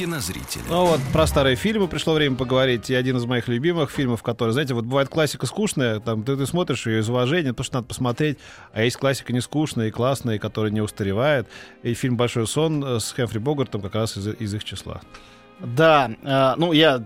кинозрителя. Ну вот, про старые фильмы пришло время поговорить. И один из моих любимых фильмов, который, знаете, вот бывает классика скучная, там ты, ты смотришь ее из уважения, потому что надо посмотреть, а есть классика не скучная и классная, и которая не устаревает. И фильм «Большой сон» с Хэмфри Богартом как раз из, из их числа. Да, э, ну я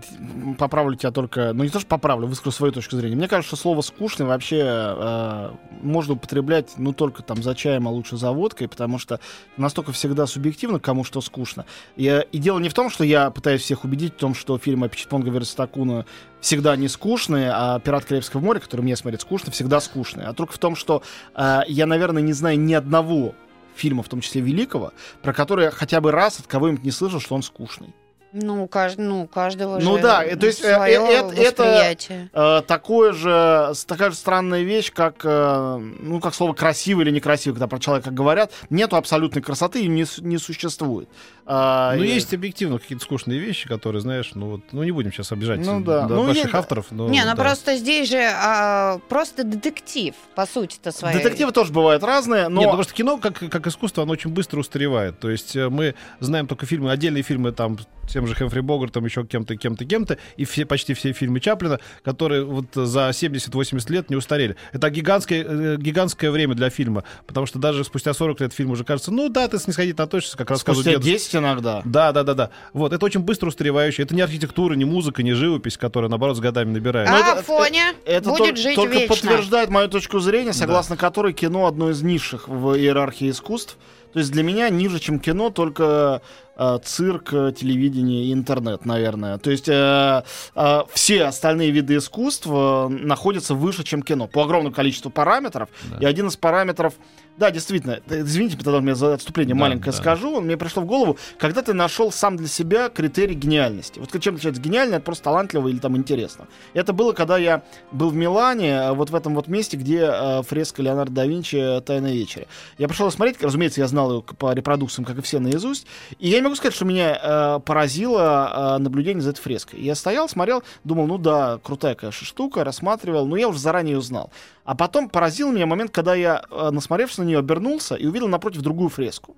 поправлю тебя только, ну не то что поправлю, выскажу свою точку зрения. Мне кажется, что слово скучный вообще э, можно употреблять, ну только там за чаем, а лучше за водкой, потому что настолько всегда субъективно, кому что скучно. И, и дело не в том, что я пытаюсь всех убедить в том, что фильмы Пичетонга Верстакуна всегда не скучные, а «Пират Карибского моря», который мне смотреть скучно, всегда скучные. А только в том, что э, я, наверное, не знаю ни одного фильма, в том числе великого, про который я хотя бы раз от кого-нибудь не слышал, что он скучный. Ну, кажд... ну каждого ну, же да, то есть э, свое э, восприятие. это э, такое же, такая же странная вещь, как, э, ну, как слово красивый или некрасивый, когда про человека говорят. Нету абсолютной красоты и не, не существует. А, ну, и... есть объективно какие-то скучные вещи, которые, знаешь, ну, вот, ну не будем сейчас обижать ну, да. до ну, больших есть... авторов. Но, не, ну да. просто здесь же а, просто детектив, по сути-то своей. Детективы тоже бывают разные, но... Нет, потому что кино, как, как искусство, оно очень быстро устаревает. То есть э, мы знаем только фильмы, отдельные фильмы там тем же Хэмфри Богартом, еще кем-то, кем-то, кем-то, и все, почти все фильмы Чаплина, которые вот за 70-80 лет не устарели. Это гигантское, э, гигантское время для фильма, потому что даже спустя 40 лет фильм уже кажется, ну да, ты снисходительно относишься, как рассказывает Спустя 10 иногда. Да, да, да, да. Вот, это очень быстро устаревающее. Это не архитектура, не музыка, не живопись, которая, наоборот, с годами набирает. А это, фоне это будет тол- жить только вечно. подтверждает мою точку зрения, согласно которой кино одно из низших в иерархии искусств. То есть для меня ниже, чем кино, только э, цирк, э, телевидение и интернет, наверное. То есть э, э, все остальные виды искусств э, находятся выше, чем кино, по огромному количеству параметров. Да. И один из параметров, да, действительно, э, извините, тогда меня за отступление Да, маленькое да. скажу, мне пришло в голову, когда ты нашел сам для себя критерий гениальности. Вот чем отличается гениально, это просто талантливо или там интересно. Это было, когда я был в Милане, э, вот в этом вот месте, где э, фреска Леонардо да Винчи «Тайная вечеря». Я пришел смотреть, разумеется, я знал ее по репродукциям, как и все, наизусть, и я могу сказать, что меня э, поразило э, наблюдение за этой фреской. Я стоял, смотрел, думал, ну да, крутая, конечно, штука, рассматривал, но я уже заранее ее знал. А потом поразил меня момент, когда я, э, насмотревшись на нее, обернулся и увидел напротив другую фреску.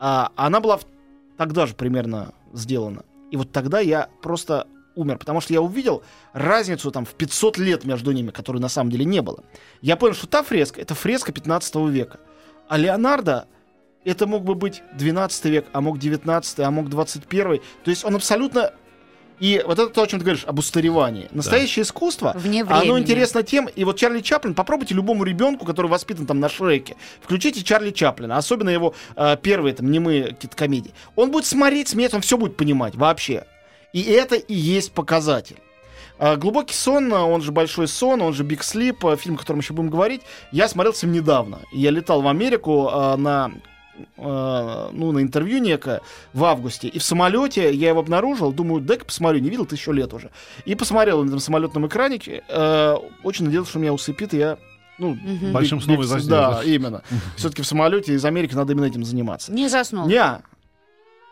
А, она была в- тогда же примерно сделана. И вот тогда я просто умер, потому что я увидел разницу там в 500 лет между ними, которой на самом деле не было. Я понял, что та фреска — это фреска 15 века. А Леонардо это мог бы быть 12 век, а мог 19, а мог 21. То есть он абсолютно... И вот это то, о чем ты говоришь, об устаревании. Настоящее искусство, Вне оно времени. интересно тем, и вот Чарли Чаплин, попробуйте любому ребенку, который воспитан там на Шреке, включите Чарли Чаплина, особенно его э, первые там немые какие-то комедии. Он будет смотреть, смеяться, он все будет понимать вообще. И это и есть показатель. А, Глубокий сон, а, он же большой сон, он же Big Sleep, а, фильм, о котором еще будем говорить, я смотрел с ним недавно. Я летал в Америку а, на а, ну, на интервью некое в августе, и в самолете я его обнаружил, думаю, дай-ка посмотрю, не видел тысячу лет уже. И посмотрел на этом самолетном экранике, э, очень надеялся, что меня усыпит, и я ну, Мгм. Большим сном и Да, да? именно. Все-таки в самолете из Америки надо именно этим заниматься. Не заснул. Не,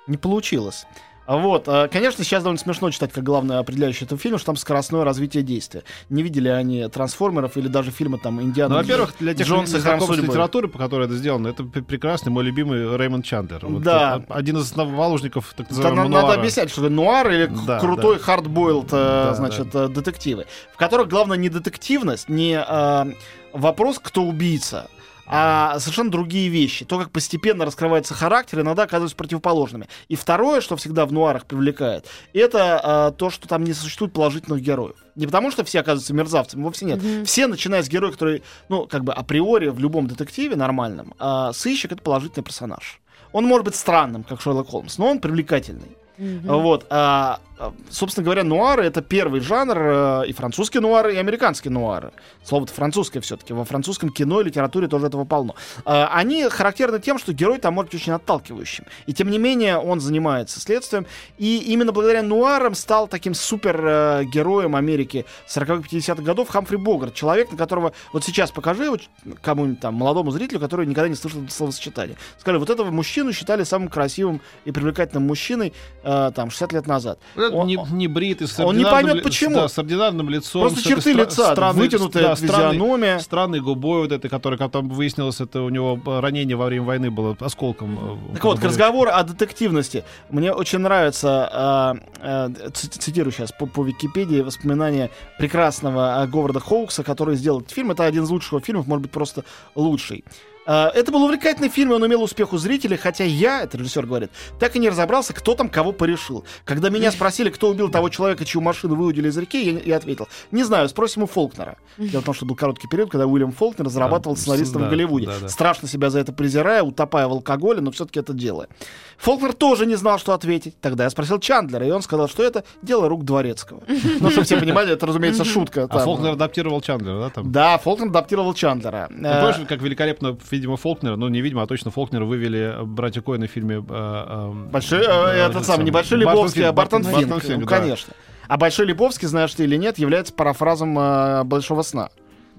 не получилось. А Вот, а, конечно, сейчас довольно смешно читать, как главное определяющее этого фильма, что там скоростное развитие действия. Не видели они трансформеров или даже фильмы там Индиана. Ну, во-первых, для тех, Джонса кто знаком с литературой, по которой это сделано, это прекрасный мой любимый Рэймонд Чандлер. Вот, Да. э, Один из основоположников так Да, называемого на- надо объяснять, что это нуар или Да, крутой да. hardboiled, э, Да, значит, э, детективы, в которых главное не детективность, не э, вопрос, кто убийца, а совершенно другие вещи. То, как постепенно раскрывается характер, иногда оказываются противоположными. И второе, что всегда в нуарах привлекает, это э, то, что там не существует положительных героев. Не потому, что все оказываются мерзавцами, вовсе нет. Мгм. Все, начиная с героя, который, ну, как бы априори в любом детективе нормальном, а сыщик — это положительный персонаж. Он может быть странным, как Шерлок Холмс, но он привлекательный. Вот. а, а, собственно говоря, нуары это первый жанр, э, и французский нуар, и американский нуар. Слово-то французское все-таки. Во французском кино и литературе тоже этого полно. А, они характерны тем, что герой там может быть очень отталкивающим. И тем не менее он занимается следствием. И именно благодаря нуарам стал таким супер э, героем Америки 40-50-х годов Хамфри Богарт. Человек, на которого вот сейчас покажи его кому-нибудь там молодому зрителю, который никогда не слышал это словосочетание. Скажи, вот этого мужчину считали самым красивым и привлекательным мужчиной э, там 60 лет назад. Он- не, не бритый, с он не поймет, почему. Да, с ординарным лицом. Просто черты лица, странной- вытянутая да, физиономия. Странной губой вот этой, которая потом выяснилось, это у него э, ранение во время войны было осколком. э, Так вот, к разговору о детективности. Мне очень нравится, э, э, цитирую сейчас по, по Википедии, воспоминания прекрасного э, Говарда Хоукса, который сделал этот фильм. Это один из лучших его фильмов, может быть, просто лучший. Э, Это был увлекательный фильм, он имел успех у зрителей, хотя я, это режиссер говорит, так и не разобрался, кто там кого порешил. Когда меня спросили, кто убил того человека, чью машину выудили из реки, я, я ответил, не знаю, спросим у Фолкнера. Дело в том, что был короткий период, когда Уильям Фолкнер зарабатывал Да, сценаристом да, в Голливуде. да, да. Страшно себя за это презирая, утопая в алкоголе, но все-таки это делая. Фолкнер тоже не знал, что ответить. Тогда я спросил Чандлера, и он сказал, что это дело рук Дворецкого. Ну, чтобы все понимали, это, разумеется, шутка. А. Фолкнер адаптировал Чандлера, да, там? Да, Фолкнер адаптировал Чандлера. Ну, Э, помнишь, как великолепно, видимо, Фолкнера, ну, не видимо, а точно Фолкнера вывели э, братья Коэна в фильме... э, э, Большой, э, этот самый, небольшой Лебовский, а Бартон Бартон Финк. Финк, Ну, да. конечно. А Большой Лебовский, знаешь ты или нет, является парафразом э, Большого сна.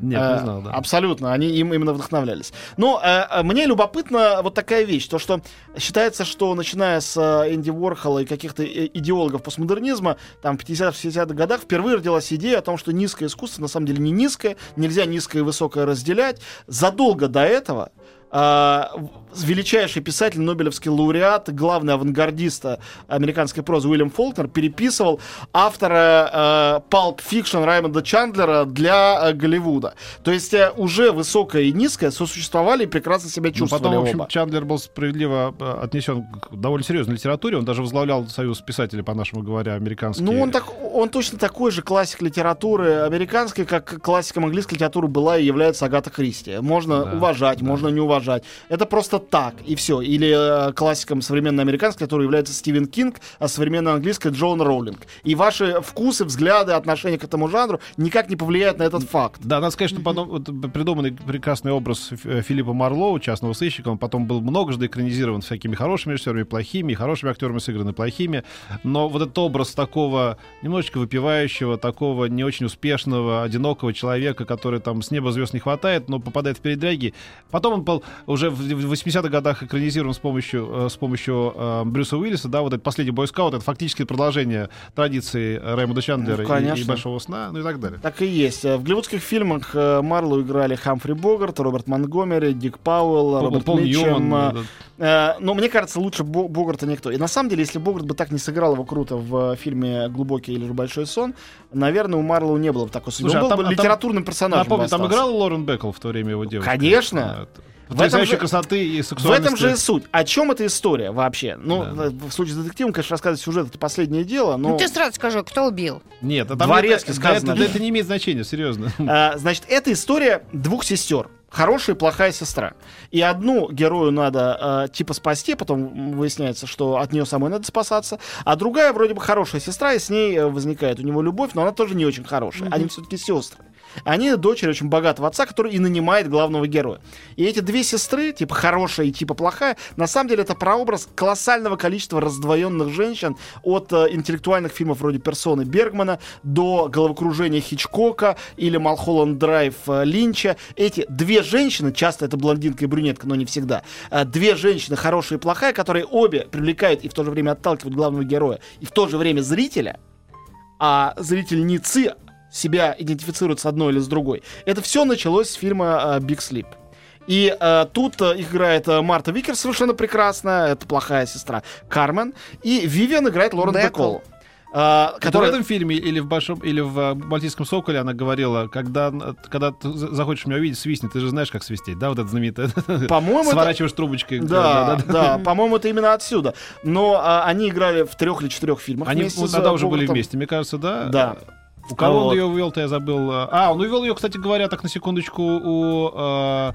Нет, Э, не знал, да. Абсолютно, они им именно вдохновлялись. Но э, э, мне любопытно вот такая вещь, то что считается, что начиная с э, Энди Уорхола и каких-то э, идеологов постмодернизма, там в 50-60-х годах впервые родилась идея о том, что низкое искусство на самом деле не низкое, нельзя низкое и высокое разделять. Задолго до этого э, величайший писатель, Нобелевский лауреат, главный авангардист э, американской прозы Уильям Фолкнер переписывал автора э, Pulp Fiction Раймонда Чандлера для э, Голливуда. То есть э, уже высокое и низкое сосуществовали и прекрасно себя Ну, чувствовали потом, в общем, оба. Чандлер был справедливо э, отнесен к довольно серьезной литературе. Он даже возглавлял союз писателей, по-нашему говоря, американский. Ну, он, так, он точно такой же классик литературы американской, как классиком английской литературы была и является Агата Кристи. Можно Да, уважать, да. можно не уважать. Это просто так, и все. Или э, классиком современной американской литературы является Стивен Кинг, а современной английской Джон Роулинг. И ваши вкусы, взгляды, отношения к этому жанру никак не повлияют на этот факт. Да, надо сказать, что потом вот придуманный прекрасный образ Ф- Филиппа Марлоу, частного сыщика, он потом был многожды экранизирован всякими хорошими режиссерами, плохими, и хорошими актерами сыграны плохими. Но вот этот образ такого немножечко выпивающего, такого не очень успешного, одинокого человека, который там с неба звезд не хватает, но попадает в передряги. Потом он был уже в в 80-х годах экранизирован с помощью, э, с помощью э, Брюса Уиллиса, да, вот этот последний бойскаут, это фактически продолжение традиции Реймонда Чандлера Ну, и- и. Большого сна, ну и так далее. Так и есть. Э, В голливудских фильмах э, Марлу играли Хамфри Богарт, Роберт Монгомери, Дик Пауэлл, Роберт Пол Митчем. Э, да, Но мне кажется, лучше Бо- Богарта никто. И на самом деле, если Богарт бы так не сыграл его круто в фильме «Глубокий или же большой сон», наверное, у Марлоу не было бы такой судьбы. Слушай, а был там- бы а там- литературным персонажем. Напомню, там играл Лорен Бекл в то время его девушка. Конечно. Этом Потрясающей же- красоты и В сексуальности. этом же и суть. О чем эта история вообще? Ну, Да. в в случае с детективом, конечно, рассказывать сюжет это последнее дело, но... Ну ты сразу скажи, кто убил? Нет, а там Дворецкий это, сказано это, это не имеет значения, серьезно. А, значит, это история двух сестер. Хорошая и плохая сестра. И одну герою надо а, типа спасти, потом выясняется, что от нее самой надо спасаться, а другая вроде бы хорошая сестра, и с ней э, возникает у него любовь, но она тоже не очень хорошая. Они все-таки сестры. Они дочери очень богатого отца, который и нанимает главного героя. И эти две сестры, типа хорошая и типа плохая, на самом деле это прообраз колоссального количества раздвоенных женщин от э, интеллектуальных фильмов вроде «Персоны» Бергмана до «Головокружения» Хичкока или «Малхолланд Драйв» э, Линча. Эти две женщины, часто это блондинка и брюнетка, но не всегда, э, две женщины, хорошая и плохая, которые обе привлекают и в то же время отталкивают главного героя, и в то же время зрителя, а зрительницы себя идентифицируют с одной или с другой. Это все началось с фильма «Биг Слип». И э, тут э, играет э, Марта Викер совершенно прекрасно, это плохая сестра Кармен, и Вивиан играет Лорен. Бекол. э, Это которая- в этом фильме или в большом или в э, Балтийском соколе она говорила, когда, когда ты за- захочешь меня увидеть, свистни, ты же знаешь, как свистеть, да, вот это знаменитое. По-моему, это- Сворачиваешь трубочкой. Да, да, по-моему, это именно отсюда. Но а, они играли в трех или четырех фильмах. Они вместе вот тогда э, уже были вместе, мне кажется, да? Да. У кого Вот. он ее увел-то, я забыл. А, он увел ее, кстати говоря, так на секундочку, у... э,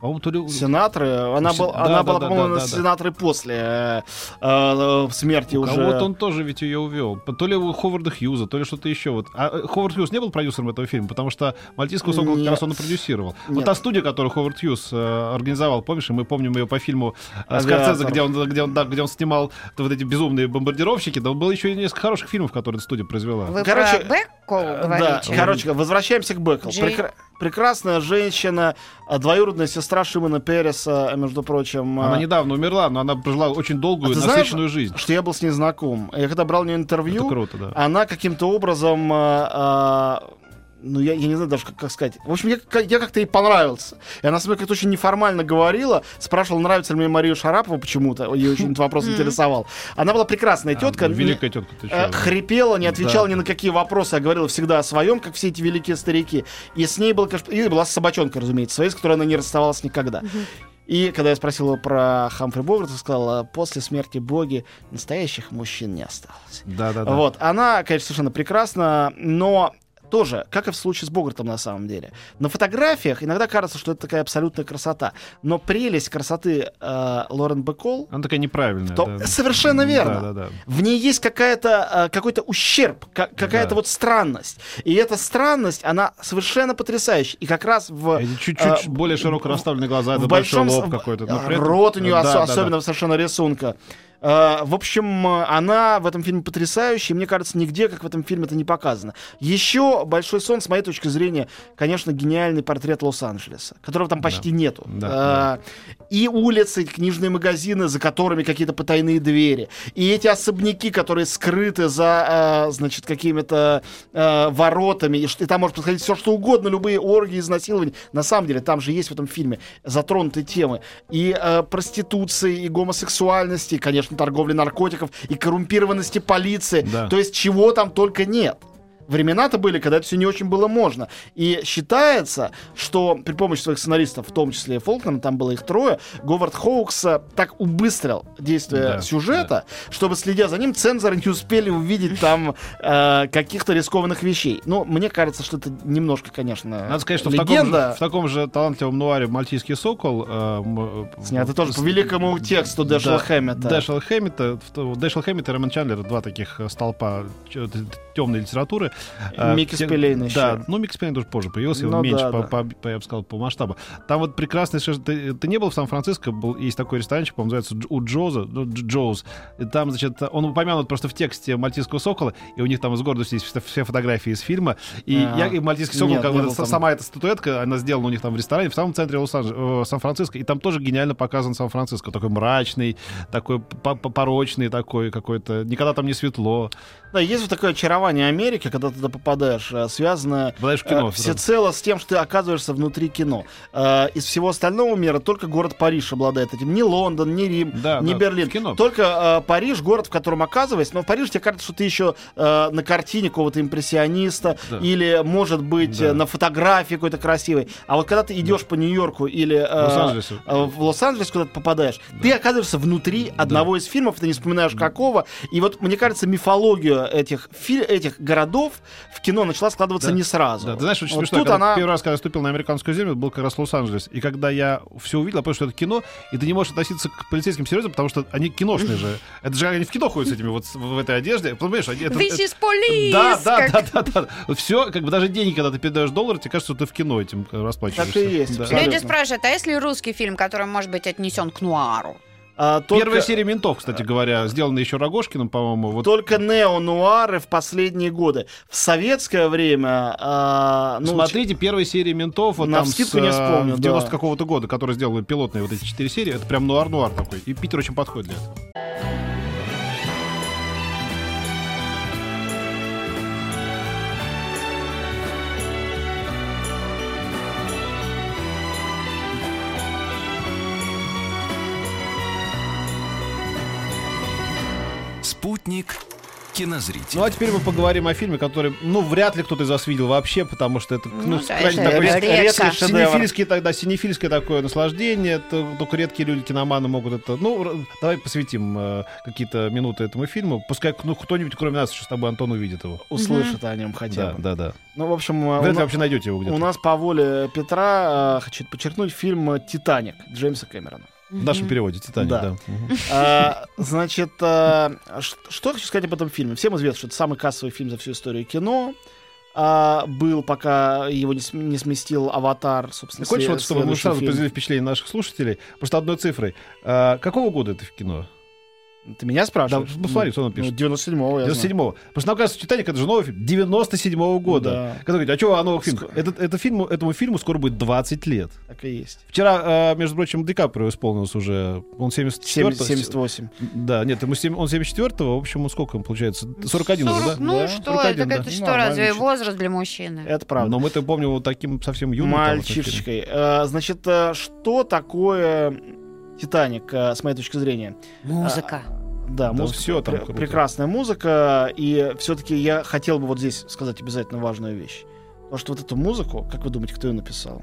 По-моему, то ли... Сенаторы, она, Се- был, да, она да, была, да, по-моему, да, да, да. сенаторы после э, э, смерти У уже. кого-то он тоже ведь ее увел. То ли у Ховарда Хьюза, то ли что-то еще. Вот. А э, Ховард Хьюз не был продюсером этого фильма, потому что «Мальтийского сокола» как раз он и продюсировал. Вот Нет. та студия, которую Ховард Хьюз э, организовал, помнишь, и мы помним ее по фильму э. Скорсезе, где он, где, он, да, где он снимал вот эти безумные бомбардировщики, да, было еще и несколько хороших фильмов, которые эта студия произвела. Вы Короче, про Э, говорите? Да, короче, возвращаемся к Бекл. Джей. Прекра- прекрасная женщина, а, двоюродная сестра Шимона Переса, э, между прочим. Она недавно умерла, но она прожила очень долгую, А ты знаешь, насыщенную жизнь. что я был с ней знаком. Я когда брал у нее Это интервью, круто, да. она каким-то образом... а, а, ну, я, я не знаю даже, как, как сказать. В общем, я, я как-то ей понравился. И она со мной как-то очень неформально говорила, спрашивала, нравится ли мне Марию Шарапова почему-то. Ее очень этот вопрос интересовал. Она была прекрасная тетка. А, великая тетка, ты Э, чё? хрипела, не отвечала Да. ни на какие вопросы, а говорила всегда о своем, как все эти великие старики. И с ней был, конечно, и была собачонка, разумеется, своей, с которой она не расставалась никогда. И когда я спросил его про Хамфри Богарта, сказала, после смерти Боги настоящих мужчин не осталось. Да, да, да. Вот, она, конечно, совершенно прекрасна, но тоже, как и в случае с Богартом на самом деле. На фотографиях иногда кажется, что это такая абсолютная красота. Но прелесть красоты э, Лорен Бекол Она такая неправильная. то да. совершенно верно. Да, да, да. В ней есть какая-то, э, какой-то ущерб, ка- какая-то Да. вот странность. И эта странность, она совершенно потрясающая. И как раз в... Чуть-чуть э, более широко расставленные глаза, в это большой лоб какой-то. Рот у нее Да, ос- да, особенно да. совершенно рисунка. Э, В общем, она в этом фильме потрясающая. и Мне кажется, нигде, как в этом фильме, это не показано. Еще большой сон, с моей точки зрения, конечно, гениальный портрет Лос-Анджелеса, которого там почти нету. Да, Э, И улицы, и книжные магазины, за которыми какие-то потайные двери. И эти особняки, которые скрыты за, э, значит, какими-то воротами. И, и там может происходить все, что угодно, любые оргии, изнасилования. На самом деле, там же есть в этом фильме затронутые темы. И проституции, и гомосексуальности, и, конечно, торговли наркотиков, и коррумпированности полиции. Да. То есть чего там только нет. Времена-то были, когда это все не очень было можно. И считается, что при помощи своих сценаристов, в том числе Фолкнера, там было их трое, Говард Хоукс э, так убыстрил действие Да, сюжета, чтобы, следя за ним, цензоры не успели увидеть там э, каких-то рискованных вещей. Ну, мне кажется, что это немножко, конечно, Надо сказать, что в таком, легенда. же, в таком же талантливом нуаре «Мальтийский сокол» э, э, Снято тоже по великому тексту Дэшела Да, Хэммета. Дэшел Хэммета, в- Дэшел Хэммет и Роман Чандлер, два таких э, столпа темной литературы. Э, Микки те- еще. Да, ну Микки Спиллейн тоже позже появился, Ну он меньше, да, по, да. по- по- я бы сказал, по масштабу. Там вот прекрасный Ты, ты не был в Сан-Франциско, был, есть такой ресторанчик, по-моему, называется у Джоза, ну, Дж- Джоуз. И там, значит, он упомянут просто в тексте «Мальтийского сокола», и у них там из гордости есть все- фотографии из фильма. И, А, я, и «Мальтийский сокол», нет, как бы там. сама эта статуэтка, она сделана у них там в ресторане, в самом центре э, Сан-Франциско, и там тоже гениально показан Сан-Франциско. Такой мрачный, такой по- по- порочный такой какой-то. Никогда там не светло. Да, есть вот такое очарование Америки, когда ты туда попадаешь, связанное Попадаешь в кино сразу. всецело с тем, что ты оказываешься внутри кино. Э, Из всего остального мира только город Париж обладает этим. Ни Лондон, ни Рим, Да, ни да, Берлин. кино. Только Париж, город, в котором оказываясь. Но в Париже тебе кажется, что ты еще на картине какого-то импрессиониста Да. или, может быть, Да. на фотографии какой-то красивой. А вот когда ты идешь по Нью-Йорку или Лос-Анджелесе. в Лос-Анджелес, куда ты попадаешь, ты оказываешься внутри одного из фильмов, ты не вспоминаешь какого. И вот, мне кажется, мифология этих, этих городов в кино начала складываться Да. не сразу. Да, ты знаешь, очень Вот смешно, тут когда она... первый раз, когда я ступил на американскую землю, это был как раз Лос-Анджелес. И когда я все увидел, я понял, что это кино, и ты не можешь относиться к полицейским серьезно, потому что они киношные же. Это же они в кино ходят с этими вот в этой одежде. Понимаешь, они, это, This is police! да, да, как- да, да, да. Все, как бы даже деньги, когда ты передаешь доллар, тебе кажется, что ты в кино этим э, расплачиваешься. Так и есть, Да. Люди спрашивают, а если русский фильм, который может быть отнесен к нуару? А, только... Первая серия ментов, кстати говоря, сделана еще Рогожкиным, по-моему. Вот Только нео-нуары в последние годы. В советское время... а, ну, Смотрите, первая серия ментов вот На там с, не э, вспомню, в да. 90 какого-то года, которые сделали пилотные вот эти четыре серии. Это прям нуар-нуар такой. И Питер очень подходит для этого. Спутник Кинозритель. Ну а теперь мы поговорим о фильме, который, ну, вряд ли кто-то из вас видел вообще, потому что это, ну, Ну да, крайне это такой редкий шедевр. синефильский тогда, синефильское такое наслаждение, то- только редкие люди, киноманы могут это... Ну, р- давай посвятим э, какие-то минуты этому фильму. Пускай ну, кто-нибудь, кроме нас, еще с тобой, Антон, увидит его. Услышат о нем хотя Да, бы. да, да. Ну, в общем, э, у Вряд ли на- вообще найдете его у где-то. нас по воле Петра, э, хочу подчеркнуть, фильм «Титаник» Джеймса Кэмерона. В нашем переводе «Титаник», Да. да. А, Значит, а, что хочу сказать об этом фильме? Всем известно, что это самый кассовый фильм за всю историю кино. А, Был, пока его не см- не сместил «Аватар», собственно, хочешь, вот, чтобы мы сразу произвели впечатление наших слушателей? Просто одной цифрой. А, какого года это в кино? Ты меня спрашиваешь? Да, посмотри, что он пишет. 97-го, я знаю. 97-го. Потому что, оказывается, «Титаник» — это же новый фильм 97-го года. Да. Когда говорит, а что о новых фильмах? Ск- Это, фильму, этому фильму скоро будет 20 лет. Так и есть. Вчера, э, между прочим, Ди Каприо исполнилось уже. Он 74 70- 78. Да, нет, ему сем- он 74-го, в общем, он сколько ему получается? 41 уже, да? Сорок- Ну Да, что, 41, это, да. это что, Нормально, разве возраст для мужчины? Это правда. Но мы-то помним его таким совсем юным. там, вот, Мальчишечкой. Э, Значит, э, что такое «Титаник», э, с моей точки зрения? Музыка. Да, Да музыка, всё там пре- круто. прекрасная музыка. И все-таки я хотел бы вот здесь сказать обязательно важную вещь. Потому что вот эту музыку, как вы думаете, кто ее написал?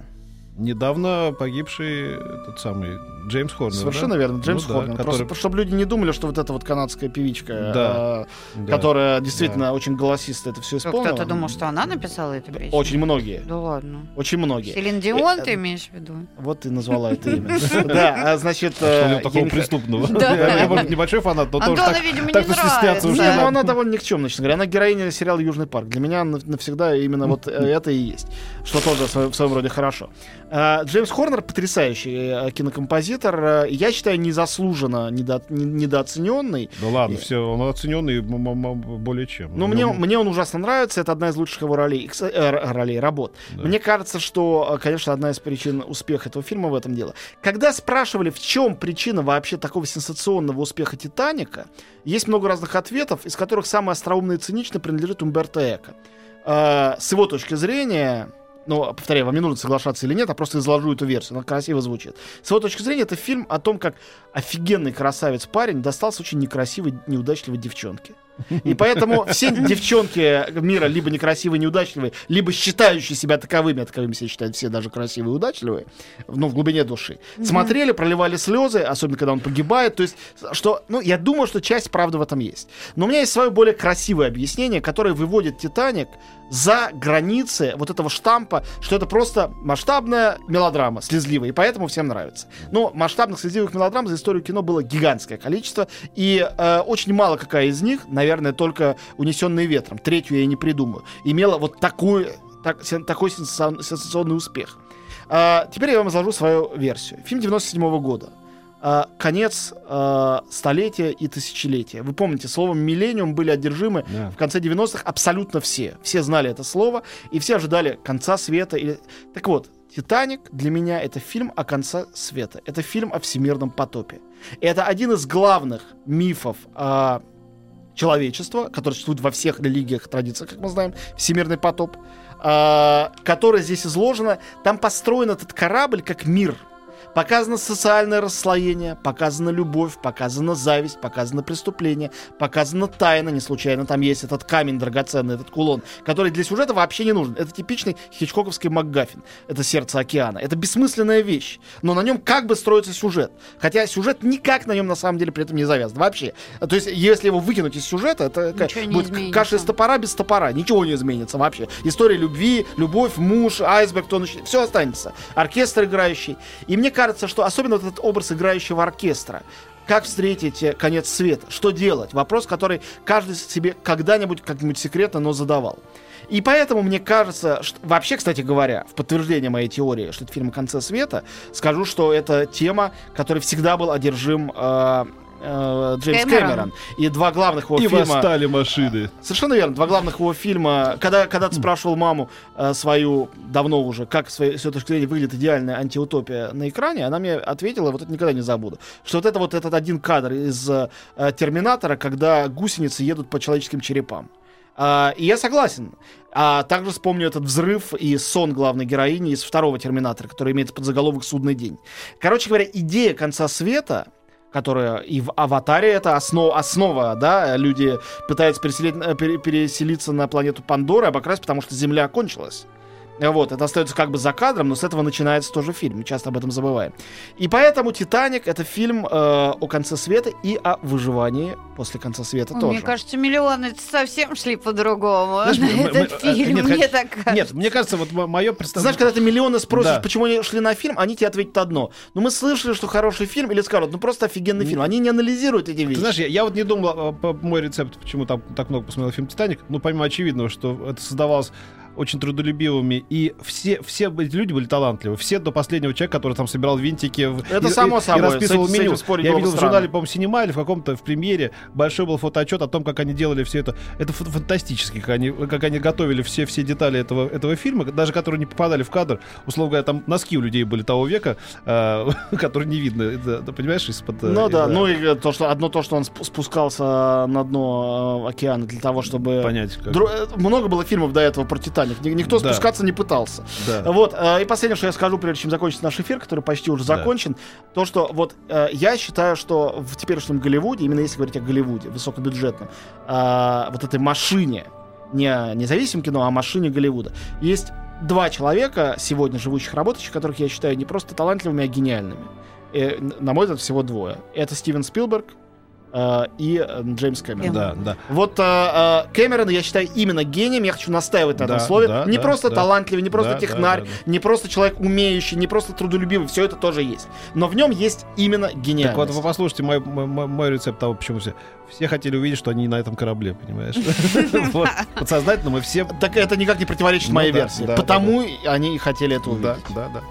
Недавно погибший этот самый Джеймс Хорнер. Совершенно да? верно, Джеймс Ну да, Хорнер. который- Просто чтобы люди не думали, что вот эта вот канадская певичка, Да, э, да. которая действительно очень голосисто это все Что, исполнила. Кто-то думал, что она написала эту песню? Очень многие. Да ладно. Очень многие. Селин Дион Э, ты имеешь в виду? Вот ты назвала это имя. Да, а, значит... Что у э, такого преступного? Да. Я, может, небольшой фанат, но тоже Антону, так, видимо, не так-то стесняться нравится. уже. Не ну она довольно никчемная, честно говоря. Она героиня сериала «Южный парк». Для меня нав- навсегда именно вот э, это и есть. Что тоже в своем роде хорошо. А, Джеймс Хорнер потрясающий э, кинокомпозитор. э, Я считаю, незаслуженно недо- не- недооцененный. Да ладно, все, он оцененный более чем. Но У мне, него- мне он ужасно нравится. Это одна из лучших его ролей, э, ролей работ. Да. Мне кажется, что, э, конечно, одна из причин успеха этого фильма в этом дело. Когда спрашивали, в чем причина вообще такого сенсационного успеха «Титаника», есть много разных ответов, из которых самый остроумный и циничный принадлежит Умберто Эко. Э, С его точки зрения, ну, повторяю, вам не нужно соглашаться или нет, а просто изложу эту версию, она красиво звучит. С его точки зрения, это фильм о том, как офигенный красавец парень достался очень некрасивой, неудачливой девчонке. И поэтому все девчонки мира либо некрасивые, неудачливые, либо считающие себя таковыми, а таковыми себя считают все даже красивые и удачливые, ну, в глубине души, смотрели, проливали слезы, особенно когда он погибает. То есть, что, ну, я думаю, что часть правды в этом есть. Но у меня есть свое более красивое объяснение, которое выводит Титаник за границы вот этого штампа, что это просто масштабная мелодрама, слезливая, и поэтому всем нравится. Но масштабных слезливых мелодрам за историю кино было гигантское количество, и э, очень мало какая из них, наверное, только «Унесенные ветром», третью я не придумаю, имела вот такой, так- такой сенса- сенсационный успех. А, теперь я вам изложу свою версию. Фильм 97 года. А, конец а, столетия и тысячелетия. Вы помните, словом «миллениум» были одержимы Да. в конце 90-х абсолютно все. Все знали это слово, и все ожидали конца света. Или... Так вот, «Титаник» для меня это фильм о конце света. Это фильм о всемирном потопе. Это один из главных мифов а, человечества, который существует во всех религиях, традициях, как мы знаем, всемирный потоп, а, которое здесь изложено. Там построен этот корабль как мир. Показано социальное расслоение, показана любовь, показана зависть, показано преступление, показана тайна, не случайно там есть этот камень драгоценный, этот кулон, который для сюжета вообще не нужен. Это типичный хичкоковский МакГаффин. Это сердце океана. Это бессмысленная вещь, но на нем как бы строится сюжет. Хотя сюжет никак на нем на самом деле при этом не завязан. Вообще. То есть, если его выкинуть из сюжета, это Ничего будет изменится. каша из топора без топора. Ничего не изменится вообще. История любви, любовь, муж, айсберг, то все останется. Оркестр играющий. И мне кажется, что особенно вот этот образ играющего оркестра, как встретить э, конец света? Что делать? Вопрос, который каждый себе когда-нибудь как-нибудь секретно, но задавал. И поэтому мне кажется, что... вообще, кстати говоря, в подтверждение моей теории, что это фильм конце света, скажу, что это тема, которой всегда был одержим э, э, Джеймс Кэмерон. Кэмерон. И два главных его И фильма... восстали машины. Совершенно верно. Два главных его фильма. Когда, когда ты спрашивал маму э, свою, давно уже, как с ее точки зрения выглядит идеальная антиутопия на экране, она мне ответила, вот это никогда не забуду, что вот это вот этот один кадр из э, Терминатора, когда гусеницы едут по человеческим черепам. А, и я согласен. А также вспомню этот взрыв и сон главной героини из второго Терминатора, который имеет подзаголовок «Судный день». Короче говоря, идея конца света которая и в «Аватаре» это основа, основа, да, люди пытаются переселить, э, пере- переселиться на планету Пандора, обокрасть, потому что Земля кончилась. Вот, это остается как бы за кадром, но с этого начинается тоже фильм. Мы часто об этом забываем. И поэтому «Титаник» — это фильм э, о конце света и о выживании после конца света Ой, тоже. Мне кажется, миллионы совсем шли по-другому Знаешь, на мы- этот мы- фильм. нет, Мне так кажется. Нет, мне кажется, вот мое Ты представление... знаешь, когда ты миллионы спросишь, Да. почему они шли на фильм, они тебе ответят одно. Ну, мы слышали, что хороший фильм, или скажут, ну, просто офигенный фильм. Они не анализируют эти Ты вещи. знаешь, я, я вот не думал, а, по- мой рецепт, почему там так много посмотрел фильм «Титаник», ну, помимо очевидного, что это создавалось очень трудолюбивыми, и все, все эти люди были талантливы. Все до последнего человека, который там собирал винтики в- Это и, само и- собой, и расписывал с этим- с меню. этим спорить Я видел в журнале, по-моему, «Синема» или в каком-то в премьере большой был фотоотчет о том, как они делали все это. Это фа- фантастически, как они, как они готовили все, все детали этого, этого фильма, даже которые не попадали в кадр. Условно говоря, там носки у людей были того века, э, которые не видно. Это, ты понимаешь, из-под... э, Ну да, ну и э, то, что одно то, что он сп- спускался на дно э, океана для того, чтобы... понять. Как... Дру- Много было фильмов до этого про Титаник. Ни- Никто Да. спускаться не пытался. Да. Вот, э, и последнее, что я скажу, прежде чем закончится наш эфир, который почти уже Да. закончен, то, что вот э, я считаю, что в теперешнем Голливуде, именно если говорить о Голливуде, высокобюджетном, э, вот этой машине, не о независимом кино, а о машине Голливуда, есть два человека, сегодня живущих, работающих, которых я считаю не просто талантливыми, а гениальными. Н- на мой взгляд, всего двое. Это Стивен Спилберг э, и э, Джеймс Кэмерон. Да, да. Вот э, э, Кэмерон, я считаю, именно гением. Я хочу настаивать на этом Да, слове. да, не да, просто да. талантливый, не просто Да, технарь, да, да, не просто человек умеющий, не просто трудолюбивый. Все это тоже есть. Но в нем есть именно Так вот, гениальность. вы послушайте мой, мой, мой- рецепт того, почему все. Все хотели увидеть, что они на этом корабле, понимаешь? Подсознательно мы все... Так это никак не противоречит Ну моей да, версии. да, Потому они и хотели это Да, увидеть. да, да.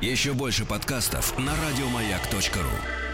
Еще больше подкастов на радиомаяк.ру.